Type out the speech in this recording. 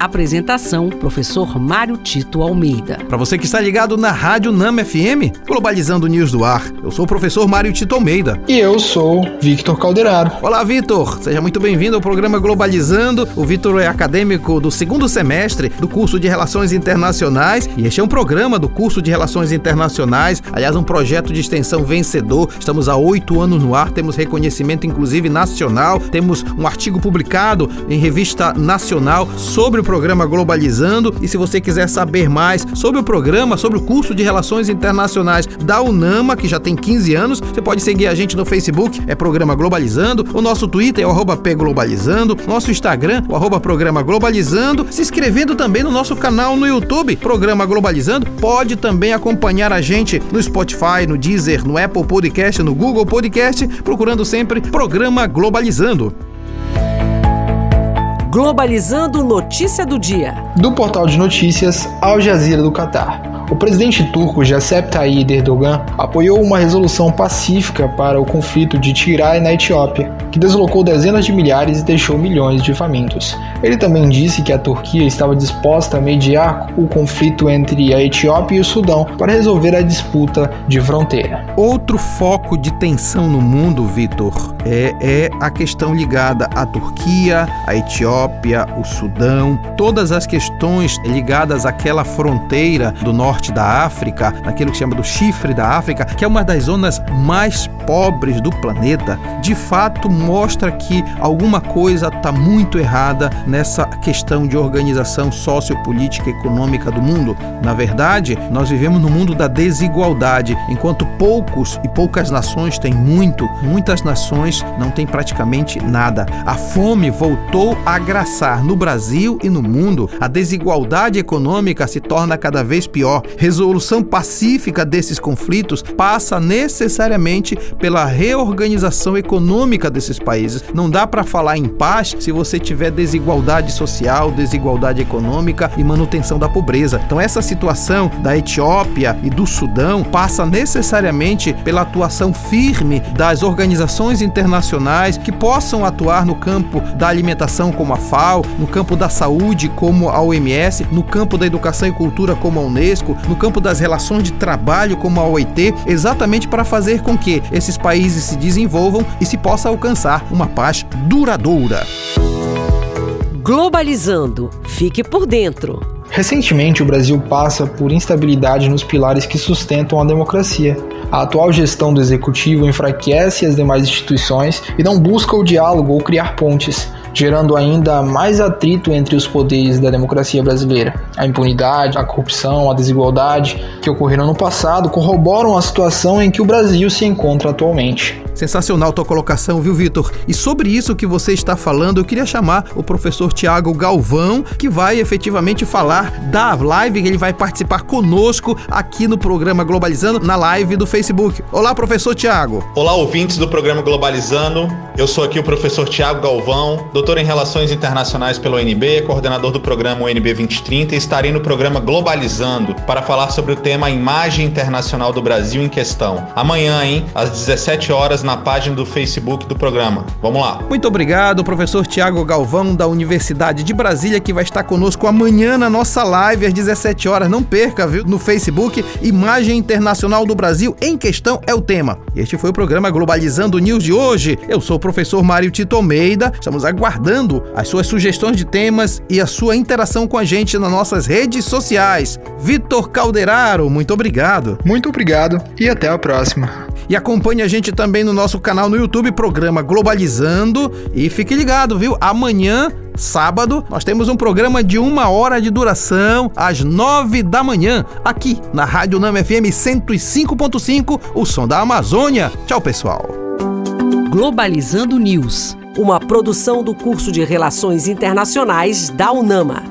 Apresentação: Professor Mário Tito Almeida. Para você que está ligado na Rádio Nama FM, Globalizando News do Ar, eu sou o professor Mário Tito Almeida. E eu sou Victor Calderaro. Olá, Vitor. Seja muito bem-vindo ao programa Globalizando. O Vitor é acadêmico do segundo semestre do curso de Relações Internacionais e este é um programa do curso de Relações Internacionais, aliás, um projeto de extensão vencedor. Estamos há oito anos no ar, temos reconhecimento inclusive nacional, temos um artigo publicado em revista nacional sobre o programa Globalizando. E se você quiser saber mais sobre o programa, sobre o curso de Relações Internacionais da UNAMA, que já tem 15 anos, você pode seguir a gente no Facebook, é Programa Globalizando. O nosso Twitter é o arroba pglobalizando. Nosso Instagram, o arroba Programa Globalizando. Se inscrevendo também no nosso canal no YouTube, Programa Globalizando. Pode também acompanhar a gente no Spotify, no Deezer, no Apple Podcast, no Google Podcast, procurando sempre Programa Globalizando. Globalizando notícia do dia. Do portal de notícias Al Jazeera do Catar. O presidente turco Recep Tayyip Erdogan apoiou uma resolução pacífica para o conflito de Tigray na Etiópia, que deslocou dezenas de milhares e deixou milhões de famintos. Ele também disse que a Turquia estava disposta a mediar o conflito entre a Etiópia e o Sudão para resolver a disputa de fronteira. Outro foco de tensão no mundo, Vitor, é, é a questão ligada à Turquia, à Etiópia, o Sudão, todas as questões ligadas àquela fronteira do norte da África, naquilo que se chama do chifre da África, que é uma das zonas mais pobres do planeta, de fato mostra que alguma coisa está muito errada nessa questão de organização sociopolítica e econômica do mundo. Na verdade, nós vivemos no mundo da desigualdade, enquanto poucos e poucas nações têm muito, muitas nações não têm praticamente nada. A fome voltou a agraçar no Brasil e no mundo. A desigualdade econômica se torna cada vez pior. Resolução pacífica desses conflitos passa necessariamente pela reorganização econômica desses países. Não dá para falar em paz se você tiver desigualdade social, desigualdade econômica e manutenção da pobreza. Então essa situação da Etiópia e do Sudão passa necessariamente pela atuação firme das organizações internacionais que possam atuar no campo da alimentação como a FAO, no campo da saúde como a OMS, no campo da educação e cultura como a Unesco, no campo das relações de trabalho como a OIT, exatamente para fazer com que esses países se desenvolvam e se possa alcançar uma paz duradoura. Globalizando. Fique por dentro. Recentemente, o Brasil passa por instabilidade nos pilares que sustentam a democracia. A atual gestão do executivo enfraquece as demais instituições e não busca o diálogo ou criar pontes, gerando ainda mais atrito entre os poderes da democracia brasileira. A impunidade, a corrupção, a desigualdade que ocorreram no passado corroboram a situação em que o Brasil se encontra atualmente. Sensacional tua colocação, viu, Vitor? E sobre isso que você está falando, eu queria chamar o professor Tiago Galvão, que vai efetivamente falar da live, que ele vai participar conosco aqui no programa Globalizando, na live do Facebook. Olá, professor Tiago. Olá, ouvintes do programa Globalizando. Eu sou aqui o professor Tiago Galvão, doutor em Relações Internacionais pela UNB, coordenador do programa UNB 2030 e estarei no programa Globalizando para falar sobre o tema Imagem Internacional do Brasil em Questão. Amanhã, hein, às 17 horas, na página do Facebook do programa. Vamos lá. Muito obrigado, professor Tiago Galvão, da Universidade de Brasília, que vai estar conosco amanhã na nossa live às 17 horas. Não perca, viu? No Facebook, Imagem Internacional do Brasil em questão é o tema. Este foi o programa Globalizando News de hoje. Eu sou o professor Mário Tito Almeida. Estamos aguardando as suas sugestões de temas e a sua interação com a gente nas nossas redes sociais. Vitor Calderaro, muito obrigado. Muito obrigado e até a próxima. E acompanhe a gente também no nosso canal no YouTube, programa Globalizando. E fique ligado, viu? Amanhã sábado, nós temos um programa de uma hora de duração, às nove da manhã, aqui na Rádio Nama FM 105.5, o som da Amazônia. Tchau, pessoal. Globalizando News, uma produção do curso de Relações Internacionais da UNAMA.